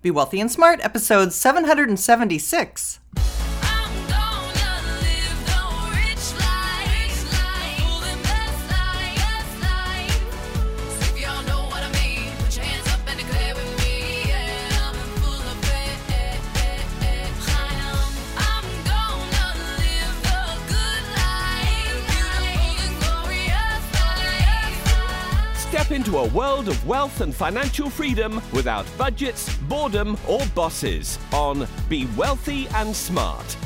Be Wealthy and Smart, episode 776. Step into a world of wealth and financial freedom without budgets, boredom, or bosses on Be Wealthy and Smart.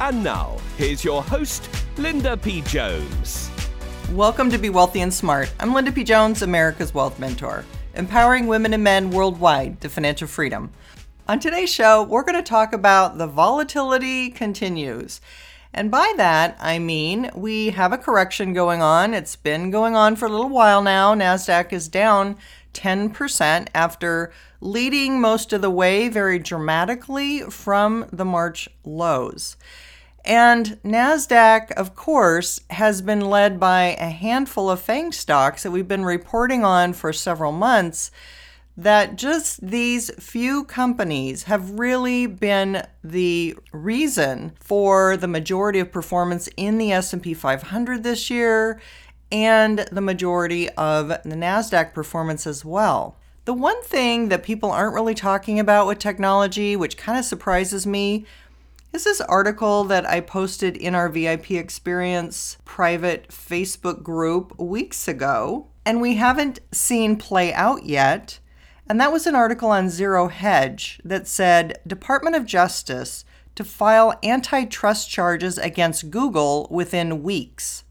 And now, here's your host, Linda P. Jones. Welcome to Be Wealthy and Smart. I'm Linda P. Jones, America's Wealth Mentor, empowering women and men worldwide to financial freedom. On today's show, we're going to talk about the volatility continues. And by that, I mean we have a correction going on. It's been going on for a little while now. NASDAQ is down 10% after leading most of the way very dramatically from the March lows. And NASDAQ, of course, has been led by a handful of FANG stocks that we've been reporting on for several months that just these few companies have really been the reason for the majority of performance in the S&P 500 this year and the majority of the Nasdaq performance as well. The one thing that people aren't really talking about with technology, which kind of surprises me, is this article that I posted in our VIP experience private Facebook group weeks ago, and we haven't seen play out yet. And that was an article on Zero Hedge that said Department of Justice to file antitrust charges against Google within weeks.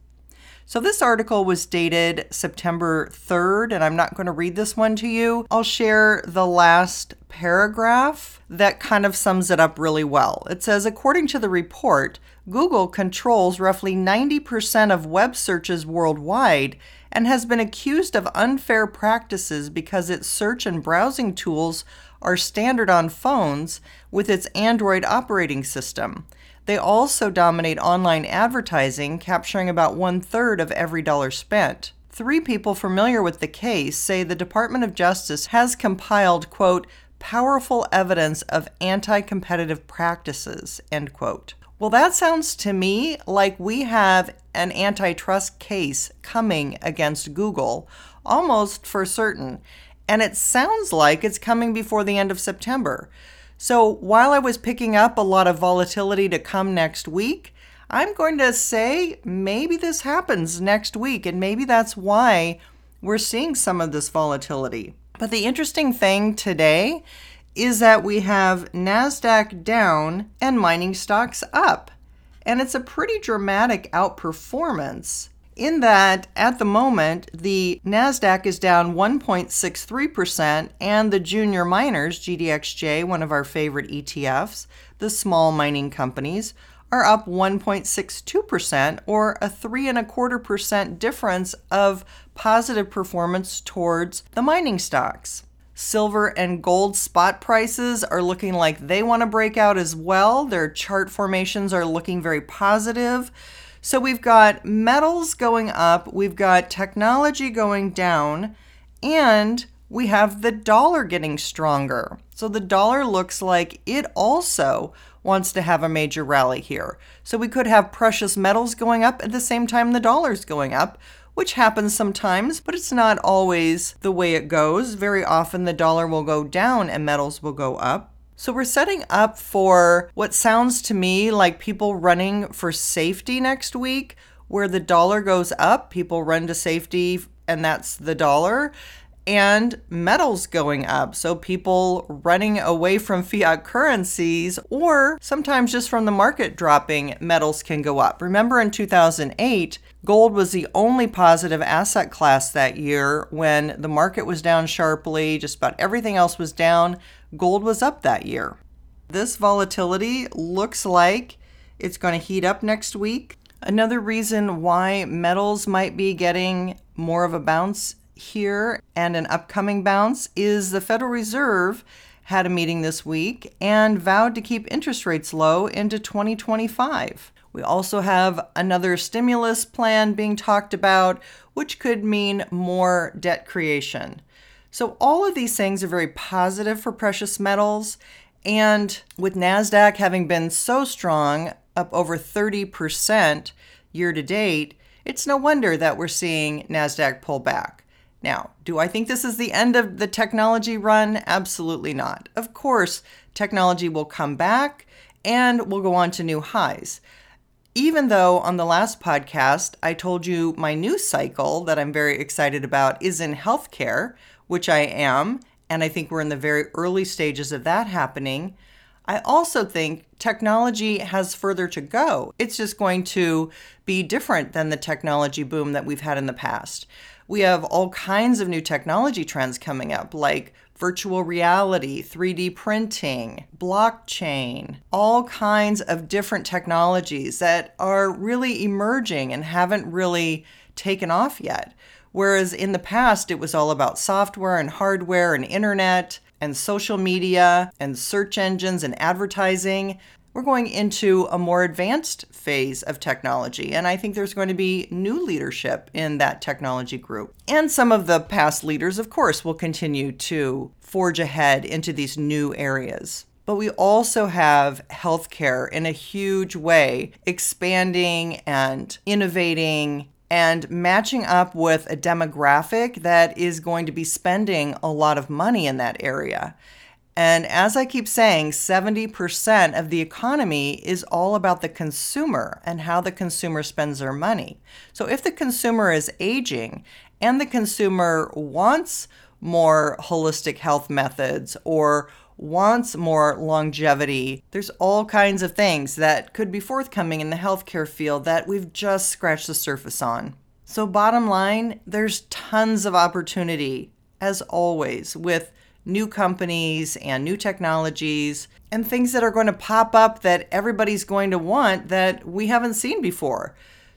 So, this article was dated September 3rd, and I'm not going to read this one to you. I'll share the last paragraph that kind of sums it up really well. It says According to the report, Google controls roughly 90% of web searches worldwide and has been accused of unfair practices because its search and browsing tools are standard on phones with its Android operating system. They also dominate online advertising, capturing about one third of every dollar spent. Three people familiar with the case say the Department of Justice has compiled, quote, powerful evidence of anti competitive practices, end quote. Well, that sounds to me like we have an antitrust case coming against Google, almost for certain. And it sounds like it's coming before the end of September. So while I was picking up a lot of volatility to come next week, I'm going to say maybe this happens next week, and maybe that's why we're seeing some of this volatility. But the interesting thing today is that we have NASDAQ down and mining stocks up. And it's a pretty dramatic outperformance in that at the moment the Nasdaq is down 1.63% and the junior miners GDXJ one of our favorite ETFs the small mining companies are up 1.62% or a three and a quarter percent difference of positive performance towards the mining stocks. Silver and gold spot prices are looking like they want to break out as well. Their chart formations are looking very positive so we've got metals going up, we've got technology going down, and we have the dollar getting stronger. So the dollar looks like it also wants to have a major rally here. So we could have precious metals going up at the same time the dollar's going up, which happens sometimes, but it's not always the way it goes. Very often the dollar will go down and metals will go up. So we're setting up for what sounds to me like people running for safety next week, where the dollar goes up, people run to safety, and that's the dollar. And metals going up. So people running away from fiat currencies, or sometimes just from the market dropping, metals can go up. Remember in 2008, gold was the only positive asset class that year when the market was down sharply, just about everything else was down gold was up that year. This volatility looks like it's going to heat up next week. Another reason why metals might be getting more of a bounce here and an upcoming bounce is the Federal Reserve had a meeting this week and vowed to keep interest rates low into 2025. We also have another stimulus plan being talked about, which could mean more debt creation. So, all of these things are very positive for precious metals. And with NASDAQ having been so strong, up over 30% year to date, it's no wonder that we're seeing NASDAQ pull back. Now, do I think this is the end of the technology run? Absolutely not. Of course, technology will come back and we'll go on to new highs. Even though on the last podcast I told you my new cycle that I'm very excited about is in healthcare, which I am, and I think we're in the very early stages of that happening. I also think technology has further to go. It's just going to be different than the technology boom that we've had in the past. We have all kinds of new technology trends coming up, like virtual reality, 3D printing, blockchain, all kinds of different technologies that are really emerging and haven't really taken off yet. Whereas in the past, it was all about software and hardware and internet and social media and search engines and advertising. We're going into a more advanced phase of technology, and I think there's going to be new leadership in that technology group. And some of the past leaders, of course, will continue to forge ahead into these new areas. But we also have healthcare in a huge way expanding and innovating and matching up with a demographic that is going to be spending a lot of money in that area. And as I keep saying, 70% of the economy is all about the consumer and how the consumer spends their money. So if the consumer is aging and the consumer wants more holistic health methods or wants more longevity. There's all kinds of things that could be forthcoming in the healthcare field that we've just scratched the surface on. So, bottom line, there's tons of opportunity, as always, with new companies and new technologies and things that are going to pop up that everybody's going to want that we haven't seen before.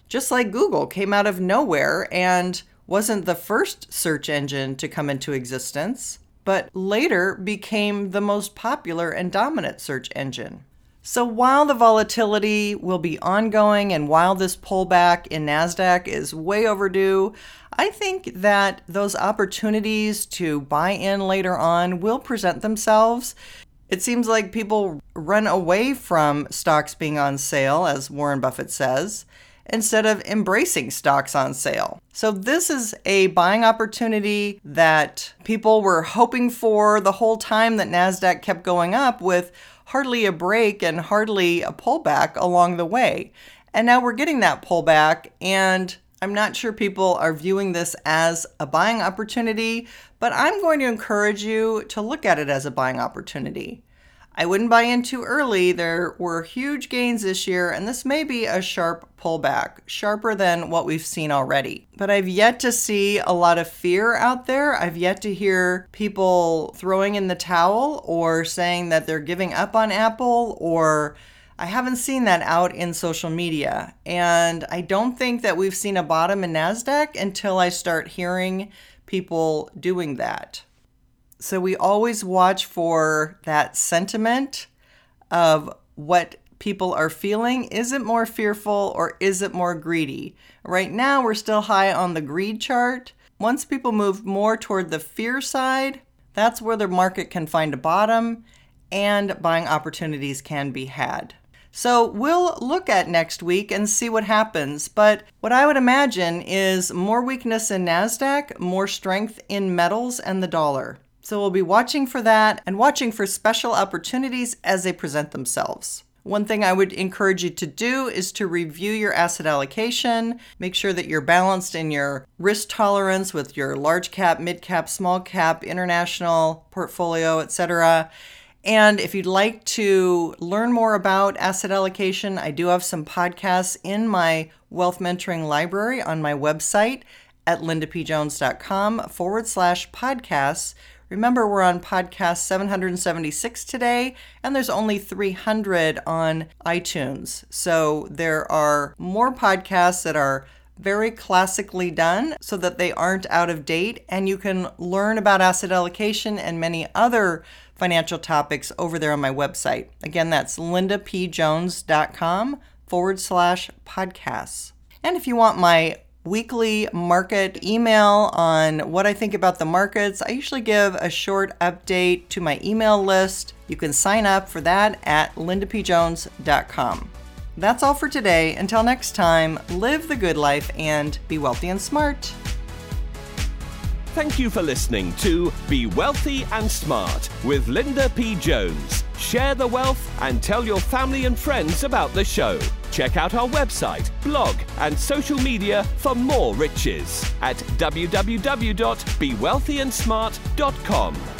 Just like Google came out of nowhere and wasn't the first search engine to come into existence but later became the most popular and dominant search engine. So while the volatility will be ongoing and while this pullback in NASDAQ is way overdue, I think that those opportunities to buy in later on will present themselves. It seems like people run away from stocks being on sale, as Warren Buffett says, instead of embracing stocks on sale. So, this is a buying opportunity that people were hoping for the whole time that NASDAQ kept going up with hardly a break and hardly a pullback along the way. And now we're getting that pullback, and I'm not sure people are viewing this as a buying opportunity, but I'm going to encourage you to look at it as a buying opportunity. I wouldn't buy in too early. There were huge gains this year, and this may be a sharp pullback, sharper than what we've seen already. But I've yet to see a lot of fear out there. I've yet to hear people throwing in the towel or saying that they're giving up on Apple or I haven't seen that out in social media. And I don't think that we've seen a bottom in NASDAQ until I start hearing people doing that. So we always watch for that sentiment of what people are feeling. Is it more fearful or is it more greedy? Right now, we're still high on the greed chart. Once people move more toward the fear side, that's where the market can find a bottom and buying opportunities can be had. So we'll look at next week and see what happens. But what I would imagine is more weakness in NASDAQ, more strength in metals and the dollar. So we'll be watching for that and watching for special opportunities as they present themselves. One thing I would encourage you to do is to review your asset allocation. Make sure that you're balanced in your risk tolerance with your large cap, mid cap, small cap, international portfolio, etc. And if you'd like to learn more about asset allocation, I do have some podcasts in my wealth mentoring library on my website at lindapjones.com forward slash podcasts Remember, we're on podcast 776 today, and there's only 300 on iTunes. So there are more podcasts that are very classically done so that they aren't out of date, and you can learn about asset allocation and many other financial topics over there on my website. Again, that's lindapjones.com forward slash podcasts. And if you want my weekly market email on what I think about the markets. I usually give a short update to my email list. You can sign up for that at lindapjones.com. That's all for today. Until next time, live the good life and be wealthy and smart. Thank you for listening to Be Wealthy and Smart with Linda P. Jones. Share the wealth and tell your family and friends about the show. Check out our website, blog, and social media for more riches at www.bewealthyandsmart.com.